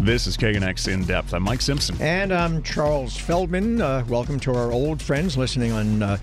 This is KNX In Depth. I'm Mike Simpson. And I'm Charles Feldman. Uh, welcome to our old friends listening on uh,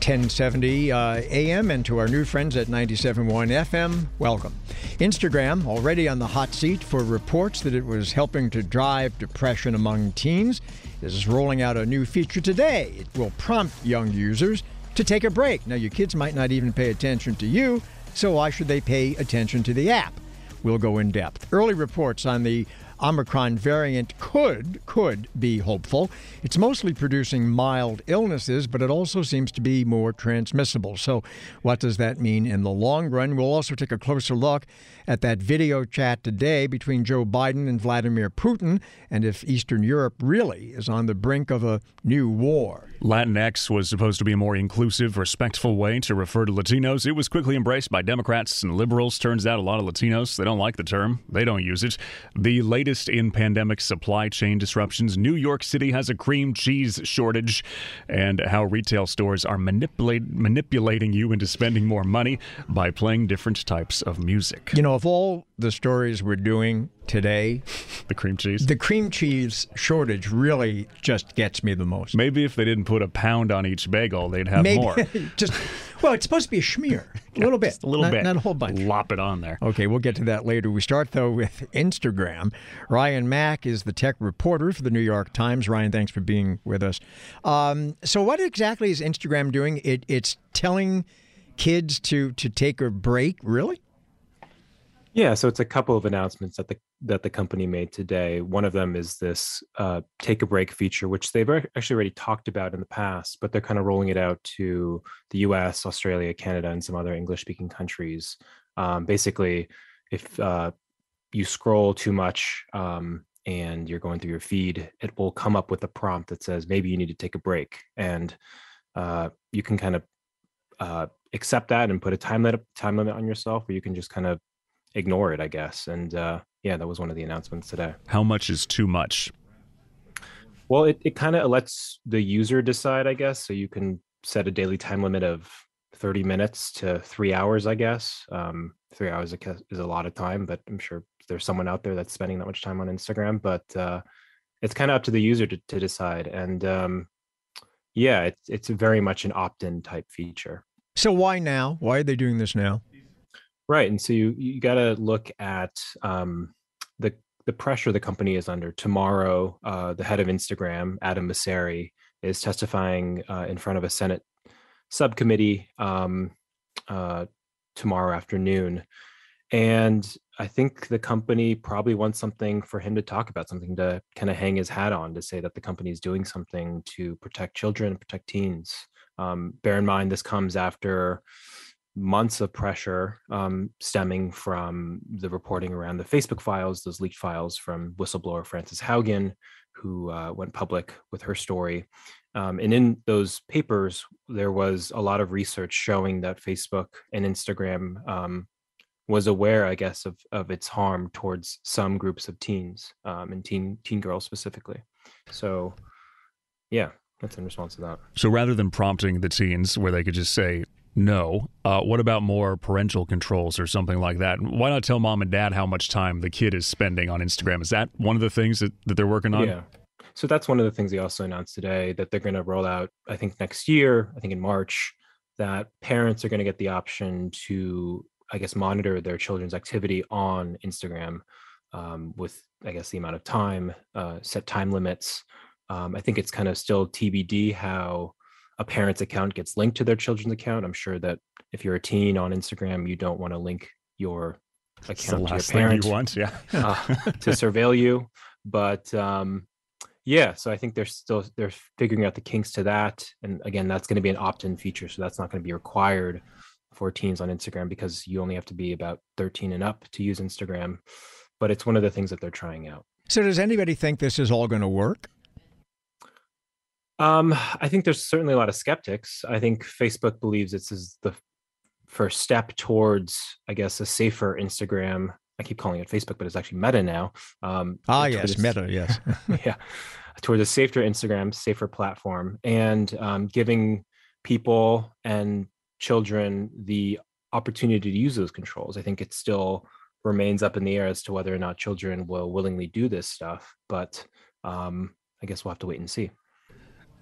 1070 uh, AM and to our new friends at 97.1 FM. Welcome. Instagram already on the hot seat for reports that it was helping to drive depression among teens. Is rolling out a new feature today. It will prompt young users to take a break. Now, your kids might not even pay attention to you, so why should they pay attention to the app? We'll go in depth. Early reports on the Omicron variant could could be hopeful. It's mostly producing mild illnesses, but it also seems to be more transmissible. So, what does that mean in the long run? We'll also take a closer look at that video chat today between Joe Biden and Vladimir Putin, and if Eastern Europe really is on the brink of a new war. Latinx was supposed to be a more inclusive, respectful way to refer to Latinos. It was quickly embraced by Democrats and liberals. Turns out a lot of Latinos, they don't like the term. They don't use it. The latest in pandemic supply chain disruptions. New York City has a cream cheese shortage and how retail stores are manipulate, manipulating you into spending more money by playing different types of music. You know, of all the stories we're doing today, the cream cheese. The cream cheese shortage really just gets me the most. Maybe if they didn't put a pound on each bagel, they'd have Maybe, more. just well, it's supposed to be a schmear, a little bit, a little not, bit, not a whole bunch. Lop it on there. Okay, we'll get to that later. We start though with Instagram. Ryan Mac is the tech reporter for the New York Times. Ryan, thanks for being with us. Um, so, what exactly is Instagram doing? It, it's telling kids to to take a break. Really? Yeah, so it's a couple of announcements that the that the company made today. One of them is this uh, take a break feature, which they've actually already talked about in the past, but they're kind of rolling it out to the U.S., Australia, Canada, and some other English-speaking countries. Um, basically, if uh, you scroll too much um, and you're going through your feed, it will come up with a prompt that says maybe you need to take a break, and uh, you can kind of uh, accept that and put a time limit time limit on yourself, or you can just kind of ignore it, I guess. And uh, yeah, that was one of the announcements today. How much is too much? Well, it, it kind of lets the user decide, I guess. So you can set a daily time limit of 30 minutes to three hours, I guess. Um, three hours is a lot of time, but I'm sure there's someone out there that's spending that much time on Instagram. But uh, it's kind of up to the user to, to decide. And um, yeah, it's, it's very much an opt in type feature. So why now? Why are they doing this now? Right, and so you you got to look at um, the the pressure the company is under. Tomorrow, uh, the head of Instagram, Adam Mosseri, is testifying uh, in front of a Senate subcommittee um, uh, tomorrow afternoon, and I think the company probably wants something for him to talk about, something to kind of hang his hat on, to say that the company is doing something to protect children, and protect teens. Um, bear in mind, this comes after months of pressure um, stemming from the reporting around the Facebook files, those leaked files from whistleblower Frances Haugen, who uh, went public with her story. Um, and in those papers, there was a lot of research showing that Facebook and Instagram um, was aware, I guess, of of its harm towards some groups of teens um, and teen teen girls specifically. So, yeah, that's in response to that. So rather than prompting the teens, where they could just say, no. Uh, what about more parental controls or something like that? Why not tell mom and dad how much time the kid is spending on Instagram? Is that one of the things that, that they're working on? Yeah. So that's one of the things they also announced today that they're going to roll out, I think, next year, I think in March, that parents are going to get the option to, I guess, monitor their children's activity on Instagram um, with, I guess, the amount of time, uh, set time limits. Um, I think it's kind of still TBD how a parent's account gets linked to their children's account. I'm sure that if you're a teen on Instagram, you don't want to link your account to your parent you want, yeah, uh, to surveil you. But um, yeah, so I think they're still they're figuring out the kinks to that. And again, that's going to be an opt-in feature, so that's not going to be required for teens on Instagram because you only have to be about 13 and up to use Instagram. But it's one of the things that they're trying out. So, does anybody think this is all going to work? Um, I think there's certainly a lot of skeptics. I think Facebook believes this is the first step towards, I guess, a safer Instagram. I keep calling it Facebook, but it's actually Meta now. Um, ah, yes, Meta, yes. yeah, towards a safer Instagram, safer platform, and um, giving people and children the opportunity to use those controls. I think it still remains up in the air as to whether or not children will willingly do this stuff. But um, I guess we'll have to wait and see.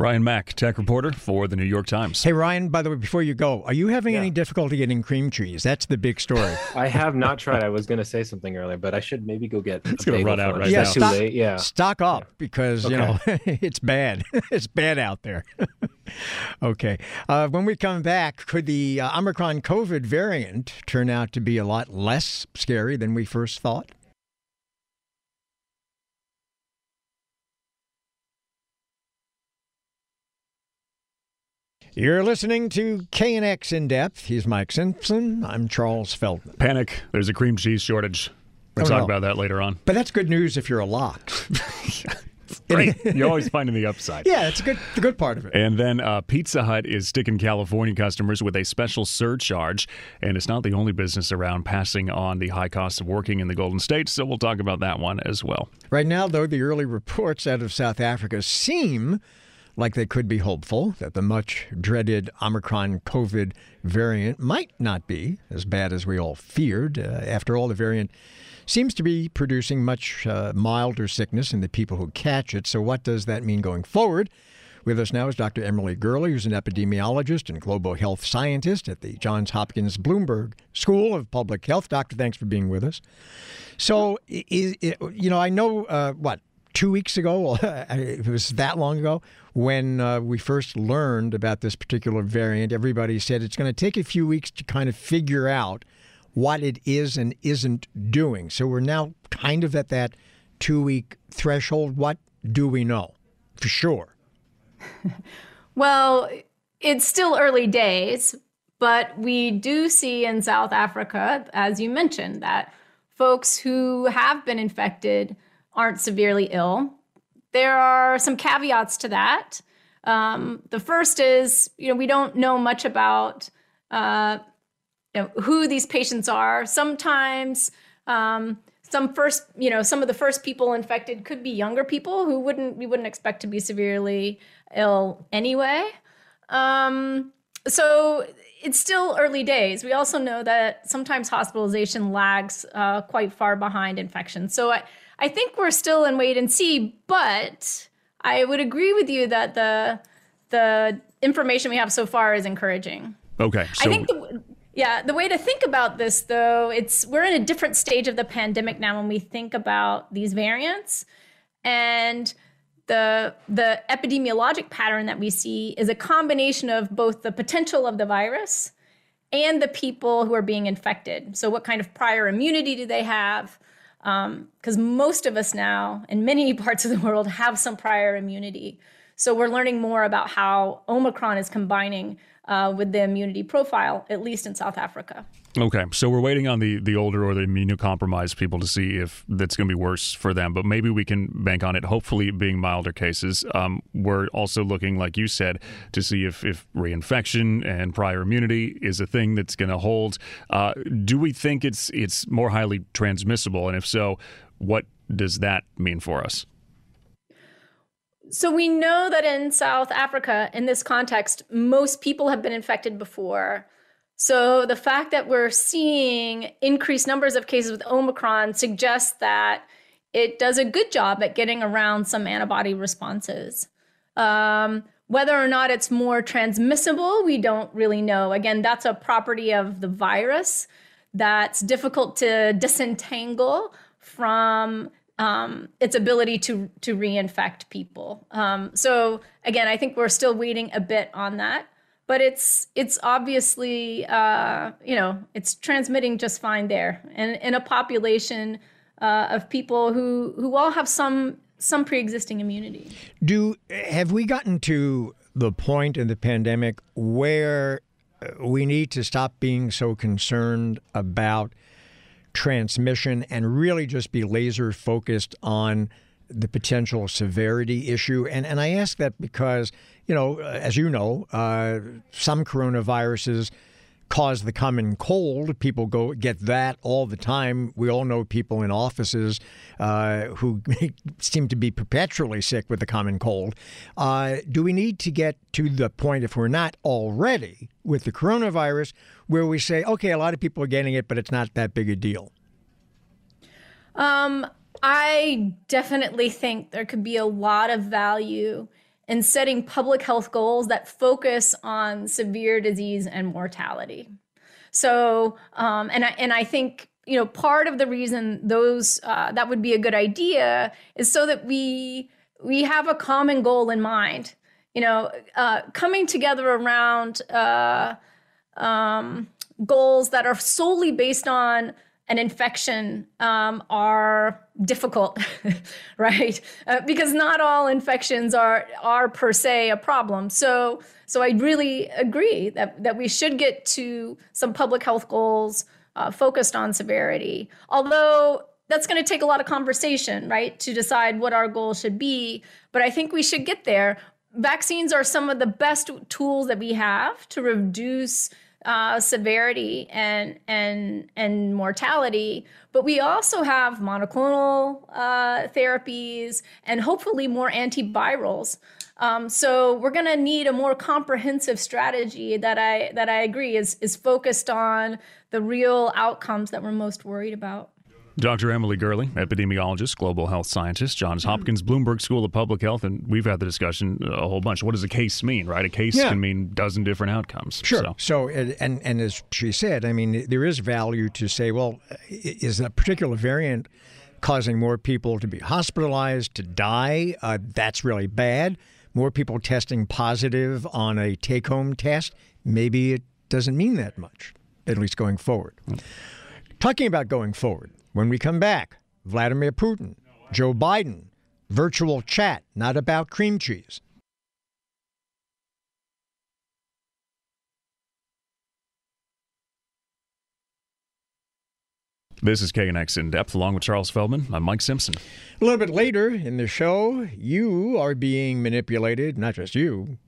Ryan Mac, tech reporter for the New York Times. Hey, Ryan, by the way, before you go, are you having yeah. any difficulty getting cream cheese? That's the big story. I have not tried. I was going to say something earlier, but I should maybe go get It's going to run out right yeah, now. Stock, yeah. Stock up because, okay. you know, it's bad. it's bad out there. okay. Uh, when we come back, could the uh, Omicron COVID variant turn out to be a lot less scary than we first thought? You're listening to KNX In Depth. He's Mike Simpson. I'm Charles Feldman. Panic. There's a cream cheese shortage. We'll oh, talk no. about that later on. But that's good news if you're a lock. Great. You're always finding the upside. Yeah, it's a good, the good part of it. And then uh, Pizza Hut is sticking California customers with a special surcharge. And it's not the only business around passing on the high cost of working in the Golden State. So we'll talk about that one as well. Right now, though, the early reports out of South Africa seem like they could be hopeful that the much dreaded Omicron COVID variant might not be as bad as we all feared. Uh, after all, the variant seems to be producing much uh, milder sickness in the people who catch it. So, what does that mean going forward? With us now is Dr. Emily Gurley, who's an epidemiologist and global health scientist at the Johns Hopkins Bloomberg School of Public Health. Doctor, thanks for being with us. So, is, you know, I know uh, what two weeks ago, it was that long ago, when uh, we first learned about this particular variant, everybody said it's going to take a few weeks to kind of figure out what it is and isn't doing. So we're now kind of at that two week threshold. What do we know for sure? well, it's still early days, but we do see in South Africa, as you mentioned, that folks who have been infected aren't severely ill. There are some caveats to that. Um, the first is, you know, we don't know much about uh, you know, who these patients are. Sometimes um, some first, you know, some of the first people infected could be younger people who wouldn't we wouldn't expect to be severely ill anyway. Um, so it's still early days. We also know that sometimes hospitalization lags uh, quite far behind infection. So I, I think we're still in wait and see, but I would agree with you that the the information we have so far is encouraging. Okay. So- I think the, yeah, the way to think about this though, it's we're in a different stage of the pandemic now when we think about these variants. And the the epidemiologic pattern that we see is a combination of both the potential of the virus and the people who are being infected. So what kind of prior immunity do they have? Because um, most of us now in many parts of the world have some prior immunity. So we're learning more about how Omicron is combining uh, with the immunity profile, at least in South Africa. Okay, so we're waiting on the the older or the immunocompromised people to see if that's going to be worse for them. But maybe we can bank on it. Hopefully, being milder cases. Um, we're also looking, like you said, to see if if reinfection and prior immunity is a thing that's going to hold. Uh, do we think it's it's more highly transmissible? And if so, what does that mean for us? So we know that in South Africa, in this context, most people have been infected before. So the fact that we're seeing increased numbers of cases with Omicron suggests that it does a good job at getting around some antibody responses. Um, whether or not it's more transmissible, we don't really know. Again, that's a property of the virus that's difficult to disentangle from um, its ability to to reinfect people. Um, so again, I think we're still waiting a bit on that, but it's it's obviously uh, you know it's transmitting just fine there, and in a population uh, of people who who all have some some pre-existing immunity. Do have we gotten to the point in the pandemic where we need to stop being so concerned about transmission and really just be laser focused on the potential severity issue. And and I ask that because you know, as you know, uh, some coronaviruses cause the common cold. People go get that all the time. We all know people in offices uh, who seem to be perpetually sick with the common cold. Uh, do we need to get to the point, if we're not already, with the coronavirus, where we say, okay, a lot of people are getting it, but it's not that big a deal? Um, I definitely think there could be a lot of value in setting public health goals that focus on severe disease and mortality. So, um, and I, and I think you know part of the reason those uh, that would be a good idea is so that we we have a common goal in mind. You know, uh, coming together around uh, um, goals that are solely based on an infection um, are difficult, right? Uh, because not all infections are are per se a problem. So so I really agree that that we should get to some public health goals uh, focused on severity. Although that's going to take a lot of conversation, right, to decide what our goal should be. But I think we should get there. Vaccines are some of the best tools that we have to reduce uh, severity and and and mortality, but we also have monoclonal uh, therapies and hopefully more antivirals. Um, so we're going to need a more comprehensive strategy that I that I agree is is focused on the real outcomes that we're most worried about. Dr. Emily Gurley, epidemiologist, global health scientist, Johns mm-hmm. Hopkins Bloomberg School of Public Health, and we've had the discussion a whole bunch. What does a case mean, right? A case yeah. can mean dozen different outcomes. Sure. So. so, and and as she said, I mean, there is value to say, well, is a particular variant causing more people to be hospitalized, to die? Uh, that's really bad. More people testing positive on a take-home test, maybe it doesn't mean that much, at least going forward. Mm. Talking about going forward. When we come back, Vladimir Putin, Joe Biden, virtual chat, not about cream cheese. This is KNX In Depth, along with Charles Feldman. I'm Mike Simpson. A little bit later in the show, you are being manipulated, not just you,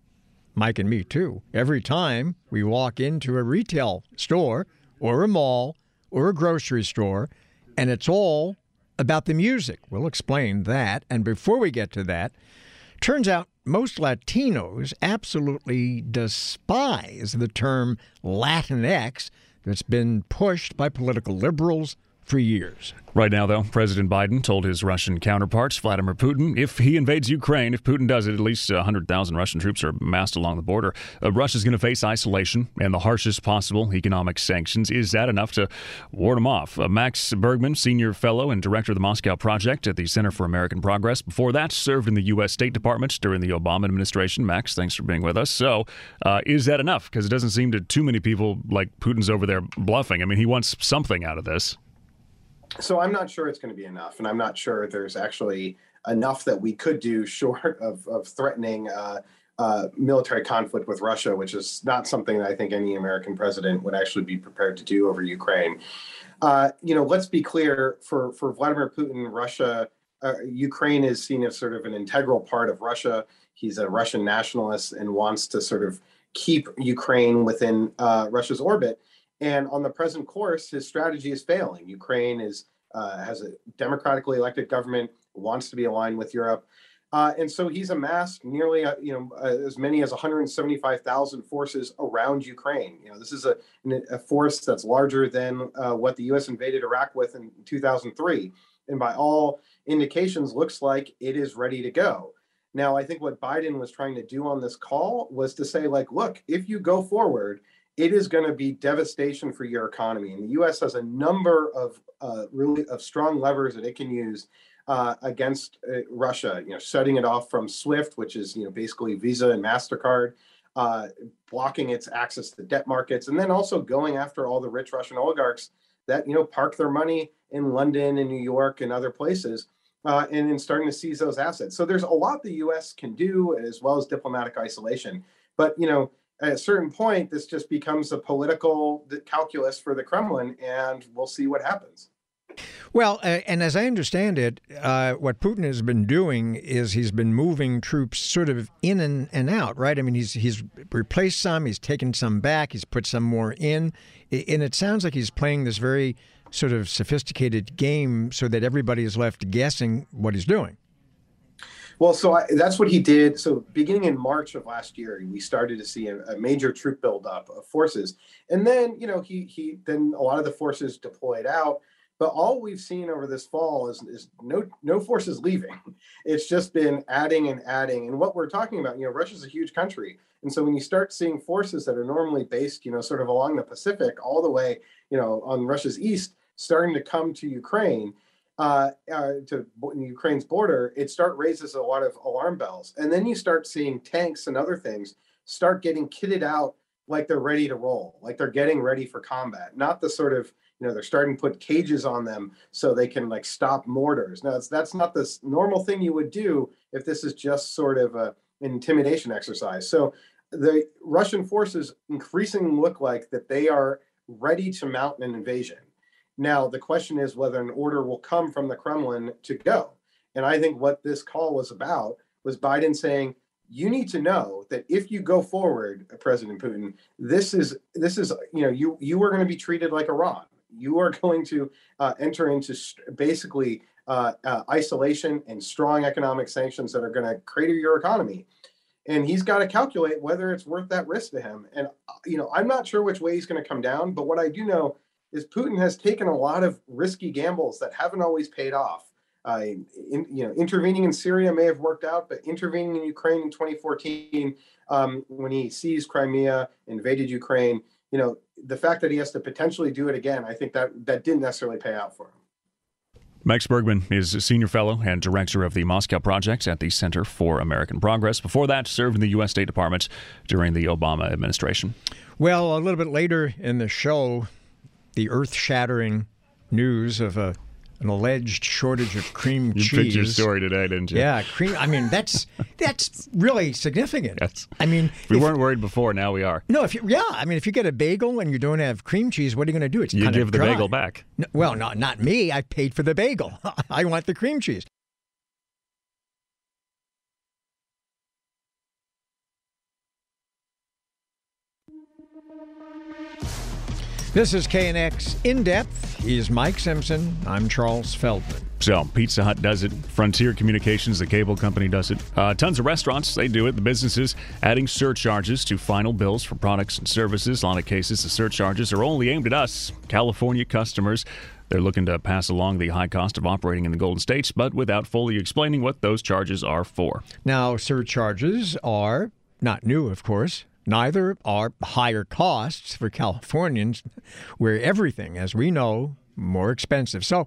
Mike and me too, every time we walk into a retail store or a mall or a grocery store and it's all about the music. We'll explain that. And before we get to that, turns out most Latinos absolutely despise the term Latinx that's been pushed by political liberals for years. Right now, though, President Biden told his Russian counterparts, Vladimir Putin, if he invades Ukraine, if Putin does it, at least 100,000 Russian troops are massed along the border. Uh, Russia's going to face isolation and the harshest possible economic sanctions. Is that enough to ward him off? Uh, Max Bergmann, senior fellow and director of the Moscow Project at the Center for American Progress, before that served in the U.S. State Department during the Obama administration. Max, thanks for being with us. So, uh, is that enough? Because it doesn't seem to too many people like Putin's over there bluffing. I mean, he wants something out of this so I'm not sure it's going to be enough, and I'm not sure there's actually enough that we could do short of, of threatening uh, uh, military conflict with Russia, which is not something that I think any American president would actually be prepared to do over Ukraine. Uh, you know, let's be clear: for for Vladimir Putin, Russia, uh, Ukraine is seen as sort of an integral part of Russia. He's a Russian nationalist and wants to sort of keep Ukraine within uh, Russia's orbit. And on the present course, his strategy is failing. Ukraine is uh, has a democratically elected government, wants to be aligned with Europe, uh, and so he's amassed nearly uh, you know uh, as many as 175,000 forces around Ukraine. You know this is a, a force that's larger than uh, what the U.S. invaded Iraq with in 2003, and by all indications, looks like it is ready to go. Now, I think what Biden was trying to do on this call was to say, like, look, if you go forward it is going to be devastation for your economy. And the U.S. has a number of uh, really of strong levers that it can use uh, against uh, Russia. You know, shutting it off from SWIFT, which is you know basically Visa and Mastercard, uh, blocking its access to debt markets, and then also going after all the rich Russian oligarchs that you know park their money in London and New York and other places. Uh, and in starting to seize those assets. So there's a lot the U.S. can do, as well as diplomatic isolation. But you know, at a certain point, this just becomes a political calculus for the Kremlin, and we'll see what happens. Well, uh, and as I understand it, uh, what Putin has been doing is he's been moving troops sort of in and, and out, right? I mean, he's he's replaced some, he's taken some back, he's put some more in, and it sounds like he's playing this very sort of sophisticated game so that everybody is left guessing what he's doing. Well, so I, that's what he did. So beginning in March of last year, we started to see a, a, major troop buildup of forces, and then you know he he then a lot of the forces deployed out. But all we've seen over this fall is, is no no forces leaving. It's just been adding and adding. And what we're talking about, you know, Russia's a huge country. And so when you start seeing forces that are normally based, you know, sort of along the Pacific, all the way, you know, on Russia's east, starting to come to Ukraine, uh, uh, to Ukraine's border, it start raises a lot of alarm bells. And then you start seeing tanks and other things start getting kitted out like they're ready to roll, like they're getting ready for combat, not the sort of you know they're starting to put cages on them so they can like stop mortars. Now that's not the normal thing you would do if this is just sort of a intimidation exercise. So the russian forces increasingly look like that they are ready to mount an invasion now the question is whether an order will come from the kremlin to go and i think what this call was about was biden saying you need to know that if you go forward president putin this is this is you know you you are going to be treated like iran you are going to uh, enter into st- basically uh, uh, isolation and strong economic sanctions that are going to crater your economy. And he's got to calculate whether it's worth that risk to him. And uh, you know, I'm not sure which way he's going to come down, but what I do know is Putin has taken a lot of risky gambles that haven't always paid off. Uh, in, you know, intervening in Syria may have worked out, but intervening in Ukraine in 2014, um, when he seized Crimea, invaded Ukraine, you know, the fact that he has to potentially do it again, I think that that didn't necessarily pay out for him. Max Bergmann is a senior fellow and director of the Moscow Project at the Center for American Progress. Before that, served in the U.S. State Department during the Obama administration. Well, a little bit later in the show, the earth shattering news of a an alleged shortage of cream you cheese. You picked your story today, didn't you? Yeah, cream. I mean, that's that's really significant. Yes. I mean, we weren't worried before. Now we are. No, if you, yeah, I mean, if you get a bagel and you don't have cream cheese, what are you going to do? It's you give the dry. bagel back. No, well, not not me. I paid for the bagel. I want the cream cheese. This is KNX In Depth. He's Mike Simpson. I'm Charles Feldman. So, Pizza Hut does it. Frontier Communications, the cable company, does it. Uh, tons of restaurants, they do it. The businesses adding surcharges to final bills for products and services. A lot of cases, the surcharges are only aimed at us, California customers. They're looking to pass along the high cost of operating in the Golden States, but without fully explaining what those charges are for. Now, surcharges are not new, of course. Neither are higher costs for Californians, where everything, as we know, more expensive. So,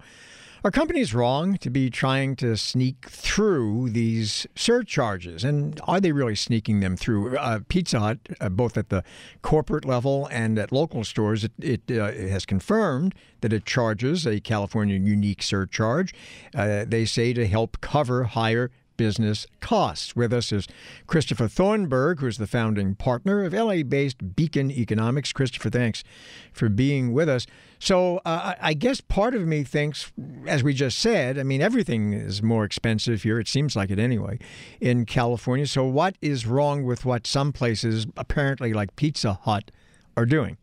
are companies wrong to be trying to sneak through these surcharges? And are they really sneaking them through? Uh, Pizza Hut, uh, both at the corporate level and at local stores, it, it, uh, it, has confirmed that it charges a California unique surcharge. Uh, they say to help cover higher business costs. With us is Christopher Thornberg, who's the founding partner of LA based Beacon Economics. Christopher, thanks for being with us. So, uh, I guess part of me thinks, as we just said, I mean, everything is more expensive here. It seems like it anyway in California. So, what is wrong with what some places, apparently like Pizza Hut, are doing?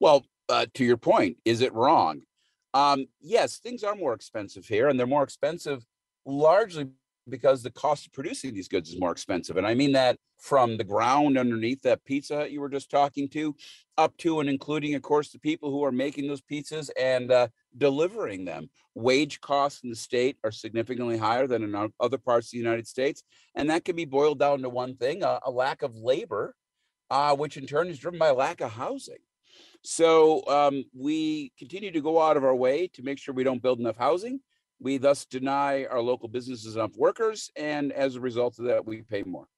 Well, uh, to your point, is it wrong? Um, yes, things are more expensive here, and they're more expensive largely because the cost of producing these goods is more expensive. And I mean that from the ground underneath that pizza you were just talking to, up to and including, of course, the people who are making those pizzas and uh, delivering them. Wage costs in the state are significantly higher than in other parts of the United States. And that can be boiled down to one thing a, a lack of labor, uh, which in turn is driven by lack of housing. So um, we continue to go out of our way to make sure we don't build enough housing we thus deny our local businesses enough workers, and as a result of that, we pay more.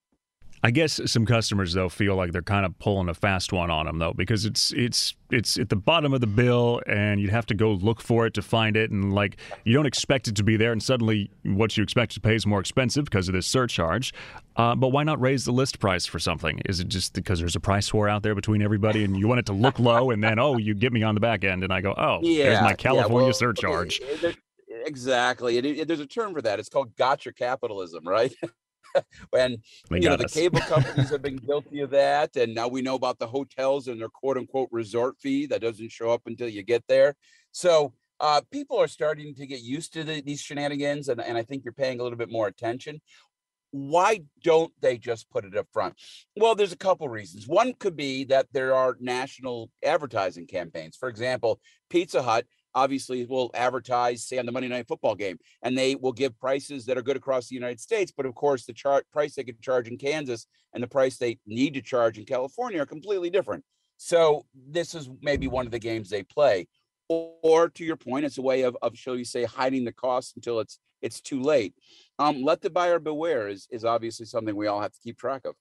I guess some customers though feel like they're kind of pulling a fast one on them though because it's it's it's at the bottom of the bill and you'd have to go look for it to find it and like you don't expect it to be there and suddenly what you expect to pay is more expensive because of this surcharge. Uh, but why not raise the list price for something? Is it just because there's a price war out there between everybody and you want it to look low and then oh you get me on the back end and I go oh yeah, there's my California yeah, well, surcharge. It, exactly. It, it, there's a term for that. It's called gotcha capitalism, right? and they you know the cable companies have been guilty of that, and now we know about the hotels and their quote unquote resort fee that doesn't show up until you get there. So uh, people are starting to get used to the, these shenanigans, and, and I think you're paying a little bit more attention. Why don't they just put it up front? Well, there's a couple reasons. One could be that there are national advertising campaigns. For example, Pizza Hut obviously will advertise, say, on the Monday Night Football game, and they will give prices that are good across the United States. But of course, the chart price they could charge in Kansas and the price they need to charge in California are completely different. So this is maybe one of the games they play. Or, or to your point, it's a way of, of shall we say, hiding the cost until it's it's too late. Um, let the buyer beware is is obviously something we all have to keep track of.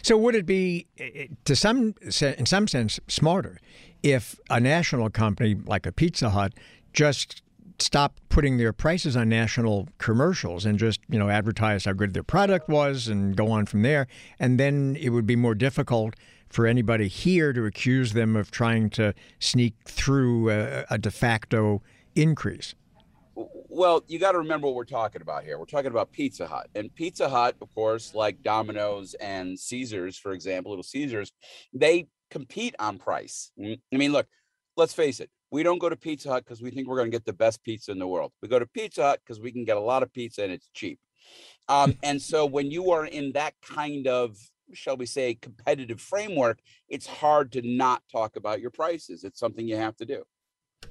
So would it be, eh, eh, to some in some sense, smarter if a national company like a Pizza Hut just stopped putting their prices on national commercials and just you know advertise how good their product was and go on from there, and then it would be more difficult for anybody here to accuse them of trying to sneak through a, a de facto increase. Well, you got to remember what we're talking about here. We're talking about Pizza Hut. And Pizza Hut, of course, like Domino's and Caesars, for example, Little Caesars, they compete on price. Mm, I mean, look, let's face it. We don't go to Pizza Hut because we think we're going to get the best pizza in the world. We go to Pizza Hut because we can get a lot of pizza and it's cheap. Um, and so when you are in that kind of, shall we say, competitive framework, it's hard to not talk about your prices. It's something you have to do.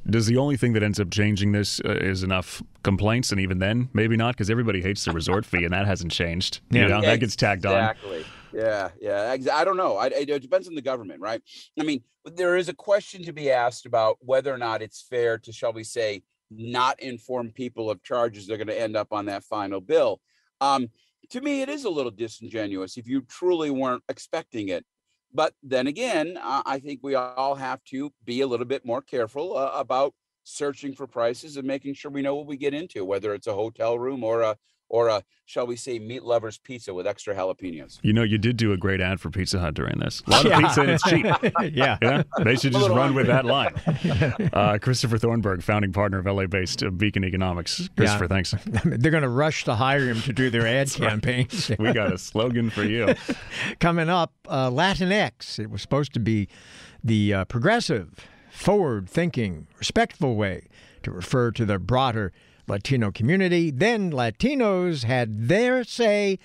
Does the only thing that ends up changing this uh, is enough complaints, and even then, maybe not, because everybody hates the resort fee, and that hasn't changed. Yeah, you know, that gets tagged exactly. on. Exactly. Yeah, yeah. I don't know. I, it depends on the government, right? I mean, there is a question to be asked about whether or not it's fair to, shall we say, not inform people of charges they're going to end up on that final bill. Um, to me, it is a little disingenuous if you truly weren't expecting it. But then again, uh, I think we all have to be a little bit more careful uh, about searching for prices and making sure we know what we get into, whether it's a hotel room or a or a shall we say meat lovers pizza with extra jalapenos. You know, you did do a great ad for Pizza Hut during this. A lot of pizza and it's cheap. yeah. yeah. They should just run with that line. Uh, Christopher Thornberg, founding partner of LA-based Beacon Economics. Christopher, yeah. thanks. They're going to rush to hire him to do their ad campaigns. Right. we got a slogan for you. Coming up, uh, Latinx. It was supposed to be the uh, progressive, forward-thinking, respectful way to refer to the broader Latino community. Then Latinos had their say.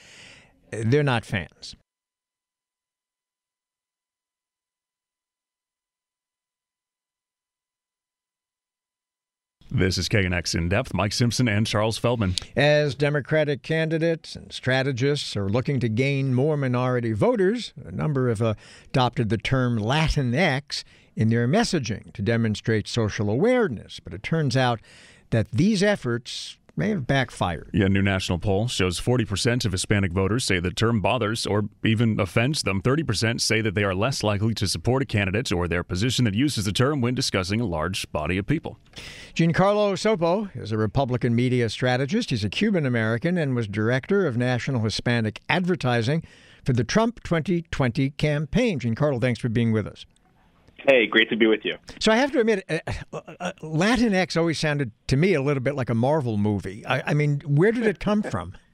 They're not fans. This is KNX In Depth. Mike Simpson and Charles Feldman. As Democratic candidates and strategists are looking to gain more minority voters, a number have adopted the term Latinx in their messaging to demonstrate social awareness. But it turns out that these efforts may have backfired. Yeah, a new national poll shows 40% of Hispanic voters say the term bothers or even offends them. 30% say that they are less likely to support a candidate or their position that uses the term when discussing a large body of people. Giancarlo Sopo is a Republican media strategist. He's a Cuban American and was director of national Hispanic advertising for the Trump 2020 campaign. Giancarlo, thanks for being with us. Hey, great to be with you. So I have to admit, uh, uh, uh, Latinx always sounded to me a little bit like a Marvel movie. I, I mean, where did it come from?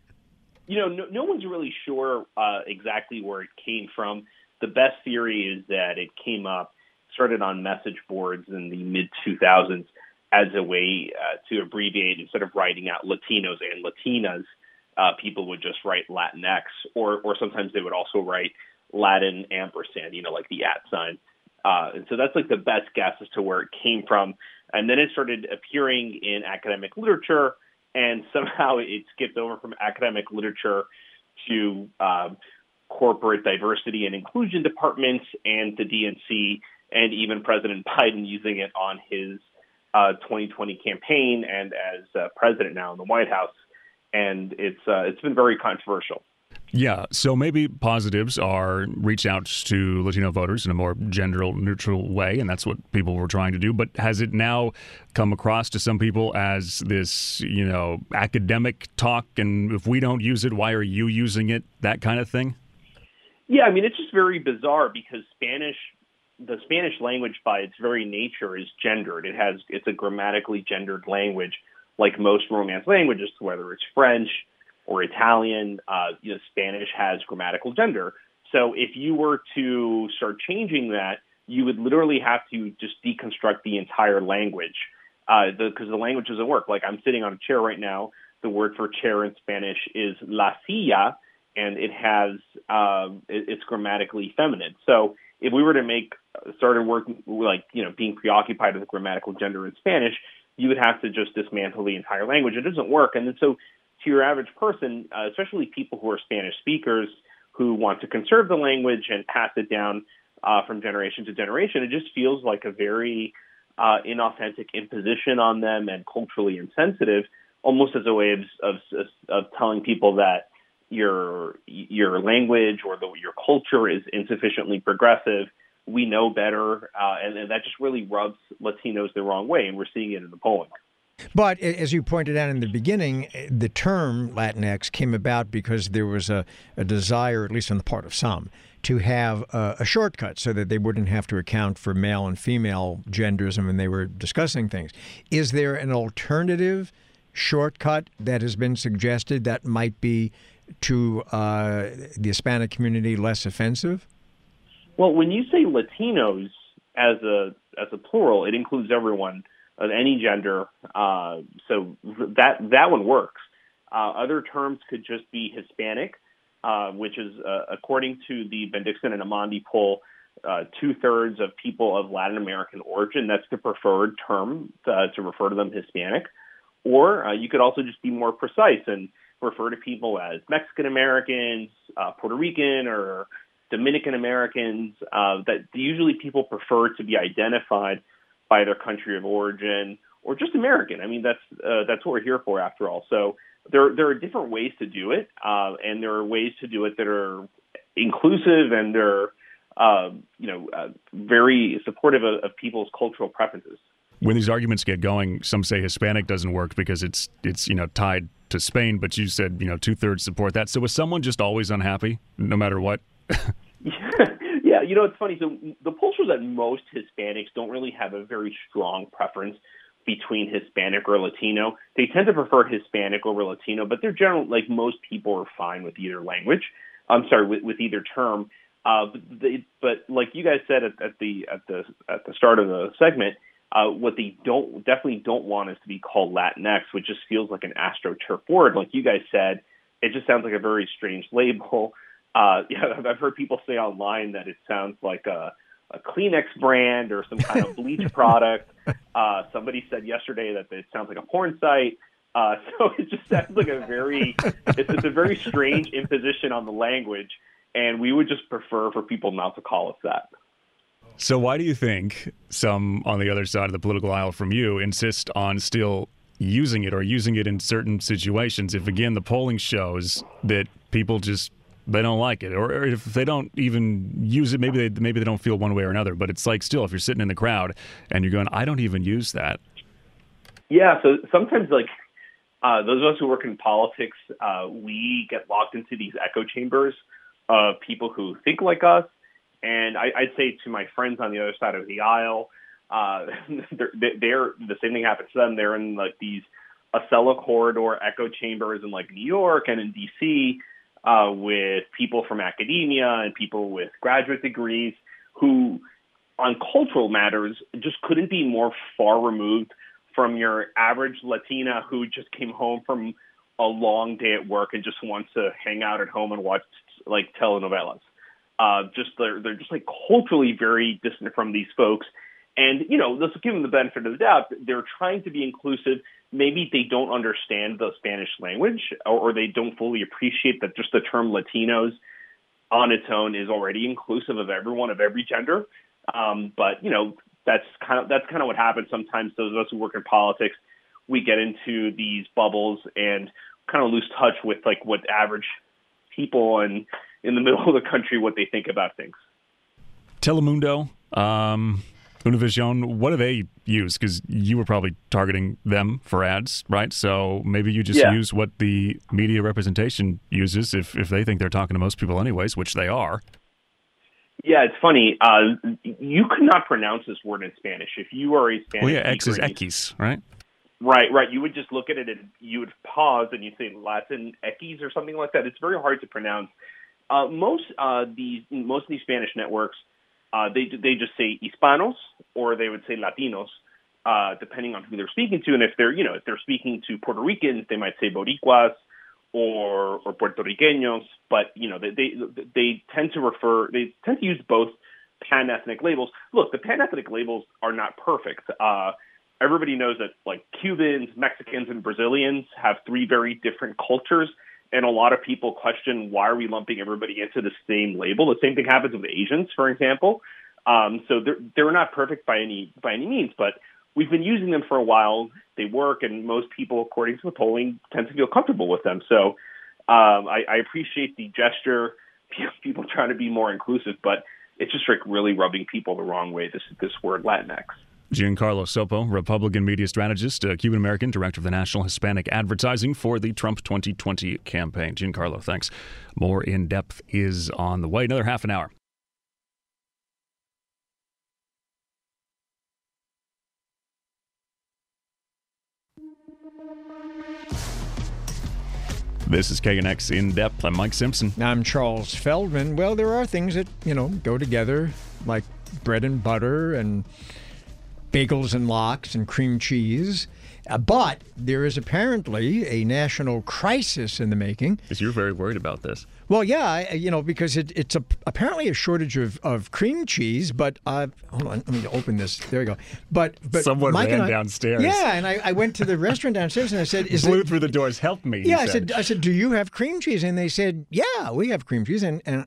you know, no, no one's really sure uh, exactly where it came from. The best theory is that it came up, started on message boards in the mid 2000s as a way uh, to abbreviate instead of writing out Latinos and Latinas. Uh, people would just write Latinx, or or sometimes they would also write Latin ampersand, you know, like the at sign. Uh, and so that's like the best guess as to where it came from. And then it started appearing in academic literature, and somehow it skipped over from academic literature to um, corporate diversity and inclusion departments and the DNC, and even President Biden using it on his uh, 2020 campaign and as uh, president now in the White House. And it's uh, it's been very controversial. Yeah, so maybe positives are reach out to Latino voters in a more gender neutral way, and that's what people were trying to do. But has it now come across to some people as this, you know, academic talk? And if we don't use it, why are you using it? That kind of thing. Yeah, I mean, it's just very bizarre because Spanish, the Spanish language by its very nature is gendered. It has, it's a grammatically gendered language, like most Romance languages, whether it's French or Italian, uh, you know, Spanish has grammatical gender. So if you were to start changing that, you would literally have to just deconstruct the entire language because uh, the, the language doesn't work. Like I'm sitting on a chair right now. The word for chair in Spanish is la silla, and it has um, it, it's grammatically feminine. So if we were to make started working like you know being preoccupied with grammatical gender in Spanish, you would have to just dismantle the entire language. It doesn't work. And then so, to your average person, uh, especially people who are Spanish speakers who want to conserve the language and pass it down uh, from generation to generation, it just feels like a very uh, inauthentic imposition on them and culturally insensitive, almost as a way of, of, of telling people that your your language or the, your culture is insufficiently progressive. We know better, uh, and, and that just really rubs Latinos the wrong way, and we're seeing it in the polling. But as you pointed out in the beginning, the term Latinx came about because there was a, a desire, at least on the part of some, to have a, a, shortcut so that they wouldn't have to account for male and female genders when they were discussing things. Is there an alternative shortcut that has been suggested that might be to uh, the Hispanic community less offensive? Well, when you say Latinos as a as a plural, it includes everyone of any gender. Uh, so that that one works. Uh, other terms could just be Hispanic, uh, which is uh, according to the Bendixen and Amandi poll, uh, two thirds of people of Latin American origin. That's the preferred term uh, to refer to them Hispanic. Or you could also just be more precise and refer to people as Mexican Americans, Puerto Rican, or Dominican Americans. that usually people prefer to be identified by their country of origin or just American. I mean, that's uh, that's what we're here for, after all. So there there are different ways to do it, uh, and there are ways to do it that are inclusive and they're uh, you know uh, very supportive of, of people's cultural preferences. When these arguments get going, some say Hispanic doesn't work because it's it's you know tied to Spain, but you said you know two thirds support that. So was someone just always unhappy, no matter what? Yeah, you know, it's funny. So the poll shows that most Hispanics don't really have a very strong preference between Hispanic or Latino. They tend to prefer Hispanic over Latino, but they're general like most people are fine with either language. I'm sorry, with, with either term. Uh, but, they, but like you guys said at, at the at the at the start of the segment, uh, what they don't definitely don't want is to be called Latinx, which just feels like an astroturf word. Like you guys said, it just sounds like a very strange label. Uh, yeah, I've heard people say online that it sounds like a, a Kleenex brand or some kind of bleach product. Uh, somebody said yesterday that it sounds like a porn site. Uh, so it just sounds like a very, it's, it's a very strange imposition on the language, and we would just prefer for people not to call us that. So why do you think some on the other side of the political aisle from you insist on still using it or using it in certain situations? If again the polling shows that people just they don't like it, or, if they don't even use it, maybe they maybe they don't feel one way or another. But it's like still, if you're sitting in the crowd and you're going, I don't even use that. Yeah, so sometimes like uh, those of us who work in politics, uh, we get locked into these echo chambers of people who think like us. And I, would say to my friends on the other side of the aisle, uh, they're, they're the same thing happens to them. They're in like these Acela corridor echo chambers in like New York and in DC uh, with people from academia and people with graduate degrees who, on cultural matters, just couldn't be more far removed from your average Latina who just came home from a long day at work and just wants to hang out at home and watch like telenovelas. Uh, just they're they're just like culturally very distant from these folks, and you know let's give them the benefit of the doubt. They're trying to be inclusive maybe they don't understand the Spanish language or, or they don't fully appreciate that just the term Latinos on its own is already inclusive of everyone of every gender. Um, but you know that's kind of that's kind of what happens sometimes. Those of us who work in politics, we get into these bubbles and kind of lose touch with like what average people and in the middle of the country what they think about things. Telemundo, um, Univision, what do they use? Because you were probably targeting them for ads, right? So maybe you just yeah. use what the media representation uses if, if they think they're talking to most people, anyways, which they are. Yeah, it's funny. Uh, you could not pronounce this word in Spanish. If you are a Spanish well, yeah, X is X, right? Right, right. You would just look at it and you would pause and you'd say Latin X or something like that. It's very hard to pronounce. Uh, most uh, these most of these Spanish networks uh, they they just say Hispanos or they would say Latinos, uh, depending on who they're speaking to. And if they're you know if they're speaking to Puerto Ricans, they might say Boricuas or or Puerto Riqueños. But you know they they they tend to refer they tend to use both pan ethnic labels. Look, the pan ethnic labels are not perfect. Uh, everybody knows that like Cubans, Mexicans, and Brazilians have three very different cultures. And a lot of people question why are we lumping everybody into the same label? The same thing happens with Asians, for example. Um, so they're they're not perfect by any by any means, but we've been using them for a while. They work, and most people, according to the polling, tend to feel comfortable with them. So um, I, I appreciate the gesture, people trying to be more inclusive, but it's just like really rubbing people the wrong way. This this word Latinx. Giancarlo Sopo, Republican media strategist, uh, Cuban American, director of the National Hispanic Advertising for the Trump 2020 campaign. Giancarlo, thanks. More in depth is on the way. Another half an hour. This is KNX In Depth. I'm Mike Simpson. I'm Charles Feldman. Well, there are things that, you know, go together, like bread and butter and bagels and lox and cream cheese. Uh, but there is apparently a national crisis in the making. Because you're very worried about this. Well, yeah, I, you know, because it, it's a, apparently a shortage of, of cream cheese. But uh, hold on, let me open this. There we go. But but someone Mike ran I, downstairs. Yeah, and I, I went to the restaurant downstairs and I said, "Is blew it, through the doors. Help me." Yeah, I said, I said, do you have cream cheese? And they said, yeah, we have cream cheese. And and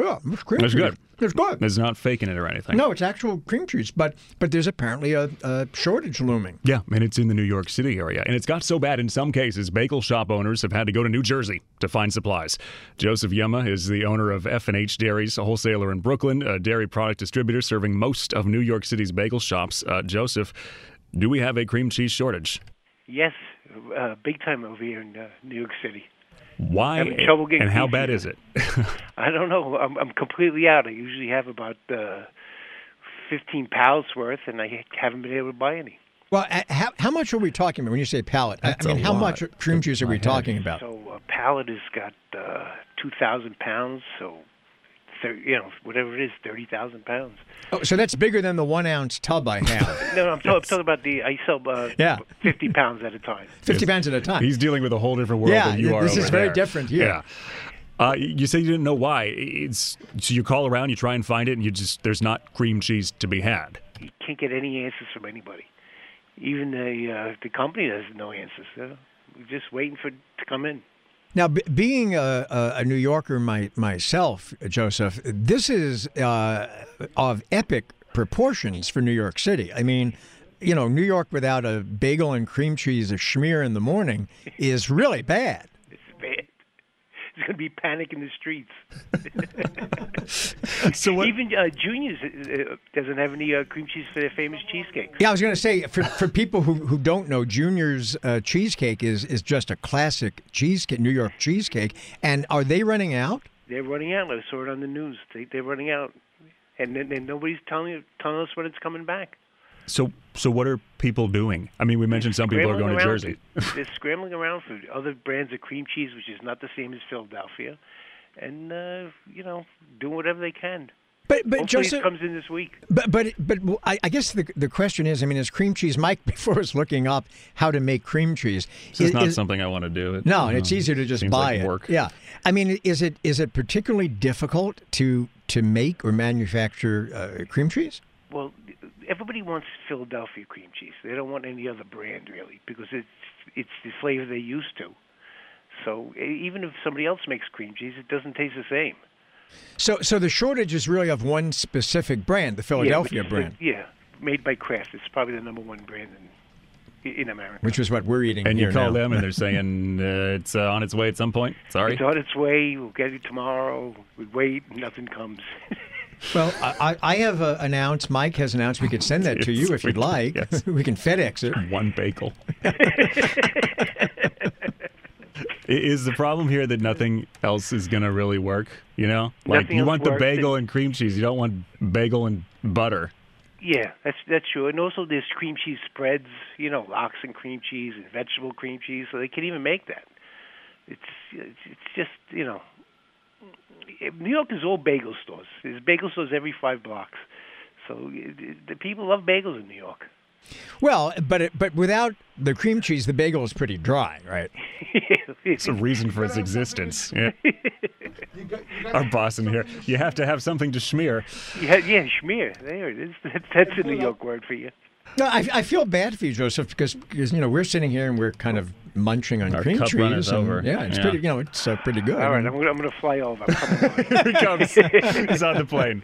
yeah, it's cream That's cheese. good. It's good. It's not faking it or anything. No, it's actual cream cheese, but but there's apparently a, a shortage looming. Yeah, and it's in the New York City area. And it's got so bad in some cases, bagel shop owners have had to go to New Jersey to find supplies. Joseph Yema is the owner of F&H Dairies, a wholesaler in Brooklyn, a dairy product distributor serving most of New York City's bagel shops. Uh, Joseph, do we have a cream cheese shortage? Yes, uh, big time over here in uh, New York City. Why Having trouble getting and how cream bad is it? I don't know. I'm, I'm completely out. I usually have about uh, 15 pounds worth, and I haven't been able to buy any. Well, how, how much are we talking about when you say pallet? I, That's I mean, how lot. much cream cheese are we talking about? So a pallet has got uh, 2,000 pounds, so thir- you know whatever it is, 30,000 pounds. Oh, so that's bigger than the one ounce tub I have. No, no I'm, talking, I'm talking about the. I sell uh, Yeah. 50 pounds at a time. 50 pounds at a time. He's dealing with a whole different world Yeah, than you are. this is very there. different here. Yeah. Uh, you say you didn't know why. It's so you call around, you try and find it, and you just there's not cream cheese to be had. You can't get any answers from anybody. Even the uh, the company has no answers. Uh, we're just waiting for it to come in. Now, b- being a, a, New Yorker my, myself, Joseph, this is uh, of epic proportions for New York City. I mean, you know, New York without a bagel and cream cheese, a schmear in the morning, is really. Bad. There's going to be panic in the streets. So what? Even uh, Junior's uh, doesn't have any uh, cream cheese for their famous cheesecake. Yeah, I was going to say for, for people who, who don't know, Junior's uh, cheesecake is is just a classic cheesecake, New York cheesecake. And are they running out? They're running out. I saw it on the news. They, they're running out, and then then nobody's telling telling us when it's coming back. So so what are people doing? I mean, we mentioned some people are going Scrambling to Jersey. for- they're scrambling around for other brands of cream cheese, which is not the same as Philadelphia, and uh, you know, doing whatever they can. But but Hopefully, Joseph, it comes in this week. But but but I, I guess the the question is, I mean, is cream cheese? Mike before was looking up how to make cream cheese. This is not is- something I want to do. It- No, you it's know, easier to just seems buy like it. Work. Yeah, I mean, is it is it particularly difficult to to make or manufacture uh, cream cheese? Well, everybody wants Philadelphia cream cheese. They don't want any other brand really because it's it's the flavor they're used to. So e- even if somebody else makes cream cheese, it doesn't taste the same. So so the shortage is really of one specific brand, the Philadelphia yeah, brand, the- yeah, made by Kraft. It's probably the number one brand in in America. which is what we're eating And you call now. them, and they're saying uh, it's uh, on its way at some point. Sorry. It's on its way. We'll get it tomorrow. We wait. Nothing comes. Well, I, I have uh, announced. Mike has announced. We could send that to you if you'd like. Yes. we can FedEx it. One bagel. Is the problem here that nothing else is going to really work? You know, like Nothing you want the works. bagel and cream cheese. You don't want bagel and butter. yeah, that's that's true. And also, there's cream cheese spreads. You know, lox and cream cheese and vegetable cream cheese. So they can even make that. It's it's, it's just you know, New York is all bagel stores. There's bagel stores every five blocks. So the people love bagels in New York. Well, but it, but without the cream cheese, the bagel is pretty dry, right? It's a reason for its existence. Yeah. Our boss in here. You have to have something to smear. yeah, yeah, schmear. There it is. That's, that's a New York word for you. No, I, I feel bad for you, Joseph, because, because you know we're sitting here and we're kind of munching on Our cream cup cheese. runners and- over. Yeah, it's Yeah. pretty. You know, it's uh, pretty good. All right, I'm gonna, I'm gonna fly over. Come on. Here he comes. He's on the plane.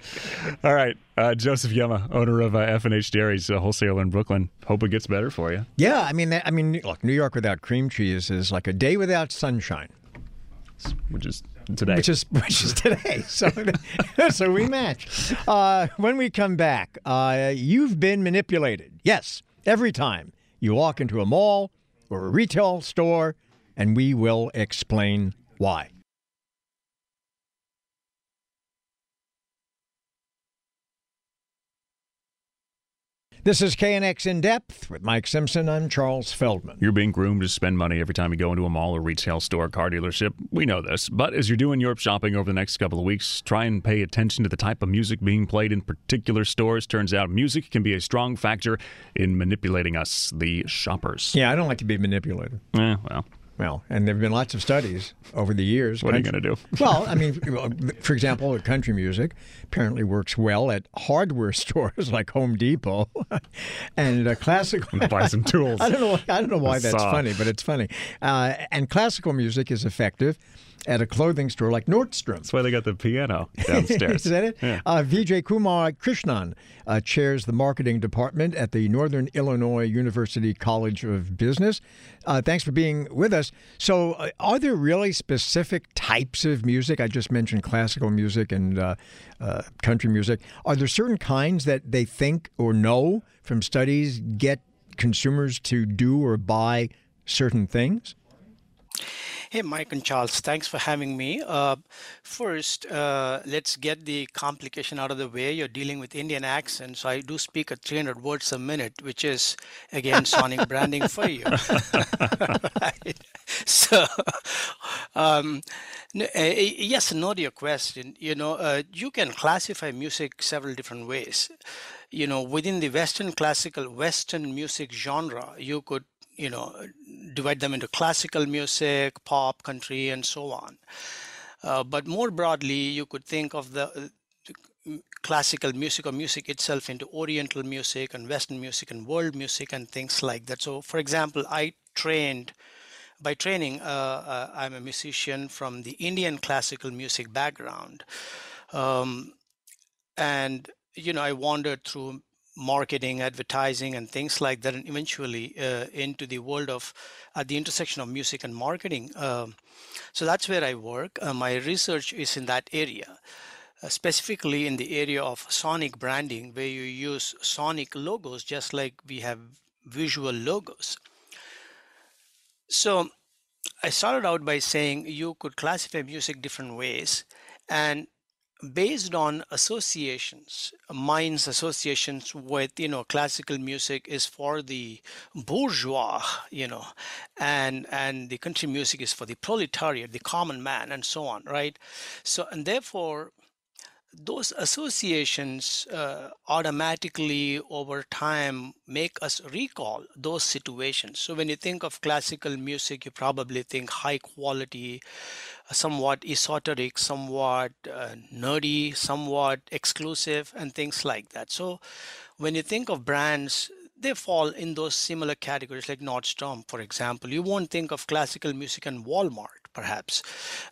All right. Uh, Joseph Yema, owner of uh, F&H Dairies, a wholesaler in Brooklyn. Hope it gets better for you. Yeah, I mean, that, I mean, look, New York without cream cheese is like a day without sunshine, Which is today. which is which is today. So, so we match. Uh, when we come back, uh, you've been manipulated. Yes, every time you walk into a mall or a retail store, and we will explain why. This is KNX In Depth with Mike Simpson. I'm Charles Feldman. You're being groomed to spend money every time you go into a mall or retail store, car dealership. We know this. But as you're doing your shopping over the next couple of weeks, try and pay attention to the type of music being played in particular stores. Turns out music can be a strong factor in manipulating us, the shoppers. Yeah, I don't like to be manipulated. Eh, well, Well, and there have been lots of studies over the years. what are you going to do? Well, I mean, for example, country music apparently works well at hardware stores like Home Depot, and uh, classical. Buy some tools. I don't know. I don't know why that's funny, but it's funny. Uh, and classical music is effective at a clothing store like Nordstrom. That's why they got the piano downstairs. Is that it? Yeah. Uh, Vijay Kumar Krishnan uh, chairs the marketing department at the Northern Illinois University College of Business. Uh, thanks for being with us. So, uh, are there really specific types of music? I just mentioned classical music and uh, uh, country music. Are there certain kinds that they think or know from studies get consumers to do or buy certain things? Hey, Mike and Charles, thanks for having me. Uh, first, uh, let's get the complication out of the way. You're dealing with Indian accent, so I do speak at 300 words a minute, which is, again, sonic branding for you. right? So, um, n- uh, yes, no to your question. You know, uh, you can classify music several different ways. You know, within the Western classical Western music genre, you could you know divide them into classical music pop country and so on. Uh, but more broadly you could think of the classical music or music itself into oriental music and western music and world music and things like that. So for example i trained by training uh, uh, i'm a musician from the indian classical music background. Um, and you know i wandered through marketing advertising and things like that and eventually uh, into the world of at the intersection of music and marketing um, so that's where i work. Uh, my research is in that area uh, specifically in the area of sonic branding where you use sonic logos just like we have visual logos. So i started out by saying you could classify music different ways and based on associations mind's associations with you know classical music is for the bourgeois you know and and the country music is for the proletariat the common man and so on right? So and therefore those associations uh, automatically over time make us recall those situations. So when you think of classical music you probably think high quality somewhat esoteric somewhat uh, nerdy somewhat exclusive and things like that. So when you think of brands they fall in those similar categories like nordstrom for example. You won't think of classical music and walmart perhaps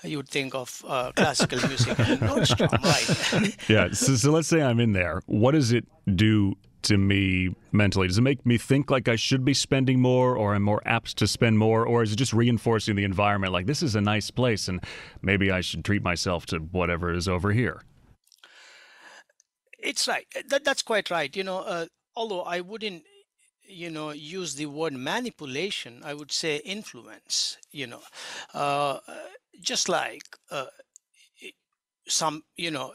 you would think of uh, classical music nordstrom right yeah. So, so let's say I'm in there. What does it do to me mentally? Does it make me think like I should be spending more or I'm more apt to spend more? Or is it just reinforcing the environment like this is a nice place and maybe I should treat myself to whatever is over here? it's right that, that's quite right you know uh, although i wouldn't you know use the word manipulation i would say influence you know uh, just like uh, some you know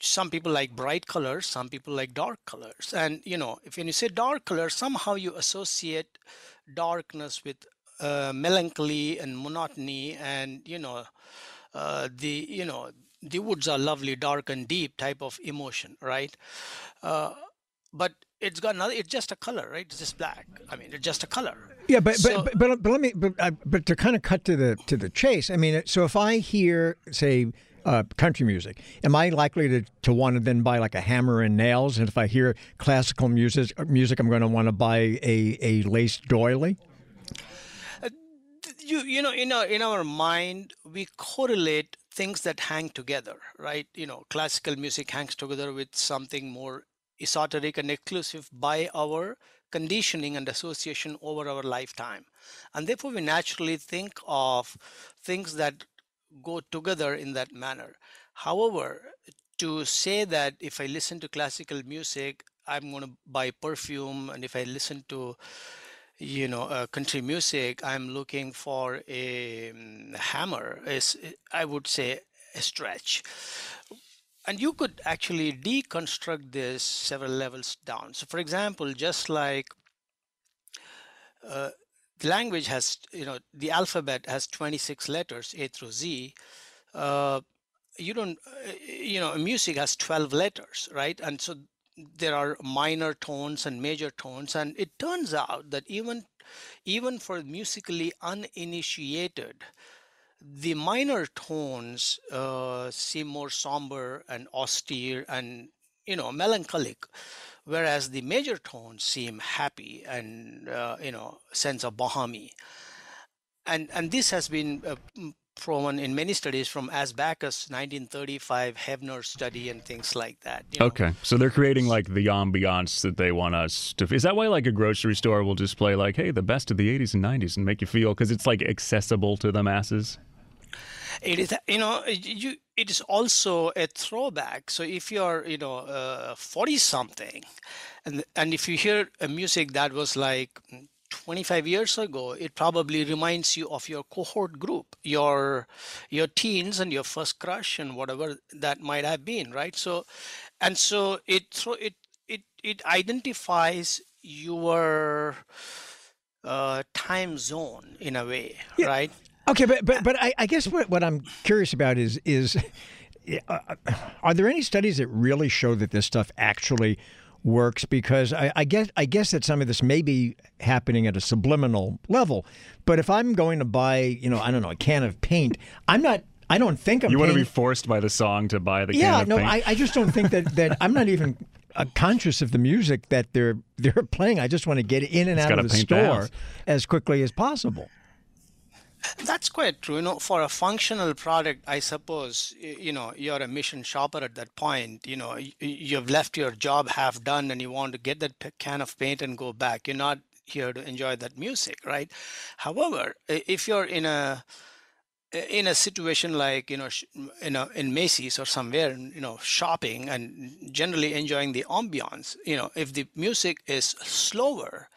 some people like bright colors some people like dark colors. And you know if when you say dark color somehow you associate darkness with uh, melancholy and monotony and you know uh, the you know the woods are lovely dark and deep type of emotion right? Uh, but it's got another it's just a color right it's just black i mean it's just a color Yeah, but So- but, but but let me but uh, but to kind of cut to the to the chase. I mean, so if I hear say uh, country music, am I likely to, to want to then buy like a hammer and nails? And if I hear classical music, music I'm going to want to buy a, a laced doily? Uh, you you know in our in our mind we correlate things that hang together right you know classical music hangs together with something more esoteric and exclusive by our conditioning and association over our lifetime. And therefore, we naturally think of things that go together in that manner. However, to say that if I listen to classical music, I'm going to buy perfume, and if I listen to you know uh, country music i'm looking for a um, hammer is i would say a stretch and you could actually deconstruct this several levels down. So, for example, just like uh, the language has, you know, the alphabet has 26 letters, A through Z. Uh, you don't, uh, you know, music has 12 letters, right? And so there are minor tones and major tones, and it turns out that even even for musically uninitiated, the minor tones uh, seem more somber and austere and you know melancholic whereas the major tones seem happy and uh, you know sense of bahami and and this has been uh, proven in many studies from as back as 1935 Hevner study and things like that. You know? Okay, so they're creating like the ambiance that they want us to. Is that why like a grocery store will just play like, hey, the best of the 80s and 90s and make you feel because it's like accessible to the masses? It is you know you it is also a throwback. So if you're you know uh, 40 something and and if you hear a music that was like 25 years ago it probably reminds you of your cohort group your your teens and your first crush and whatever that might have been right? So and so it so it it it identifies your uh, time zone in a way yeah. right Okay, but but but I, I guess what, what I'm curious about is is uh, are there any studies that really show that this stuff actually works? Because I, I guess I guess that some of this may be happening at a subliminal level. But if I'm going to buy, you know, I don't know, a can of paint, I'm not I don't think I'm. You want to be forced by the song to buy the yeah, can no, I, I, just don't think that that I'm not even uh, conscious of the music that they're they're playing. I just want to get in and it's out of the store the as quickly as possible. That's quite true. You know, for a functional product, I suppose, you know, you're a mission shopper at that point. You know, you've left your job half done and you want to get that can of paint and go back. You're not here to enjoy that music, right? However, if you're in a in a situation like you know in a, in Macy's or somewhere you know shopping and generally enjoying the ambiance you know if the music is slower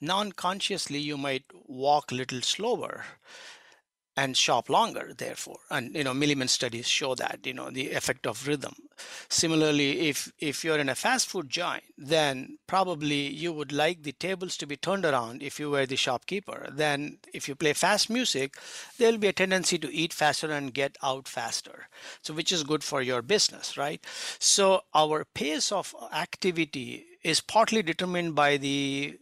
non-consciously you might walk a little slower and shop longer therefore. And you know milliman studies show that you know the effect of rhythm. Similarly if if you're in a fast food joint then probably you would like the tables to be turned around if you were the shopkeeper. Then if you play fast music there'll be a tendency to eat faster and get out faster so which is good for your business right? So our pace of activity is partly determined by the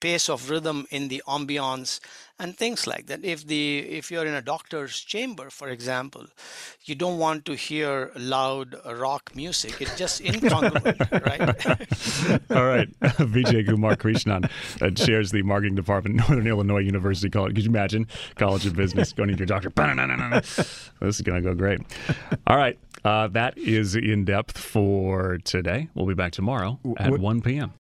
pace of rhythm in the ambiance and things like that. If the if you're in a doctor's chamber for example you don't want to hear loud rock music. It's just incongruent right? All right. Vijay kumar krishnan uh, chairs the marketing department at northern illinois university college could you imagine? College of business going to your doctor this is going to go great. All right uh, that is in depth for today. We'll be back tomorrow at what, 1 p.m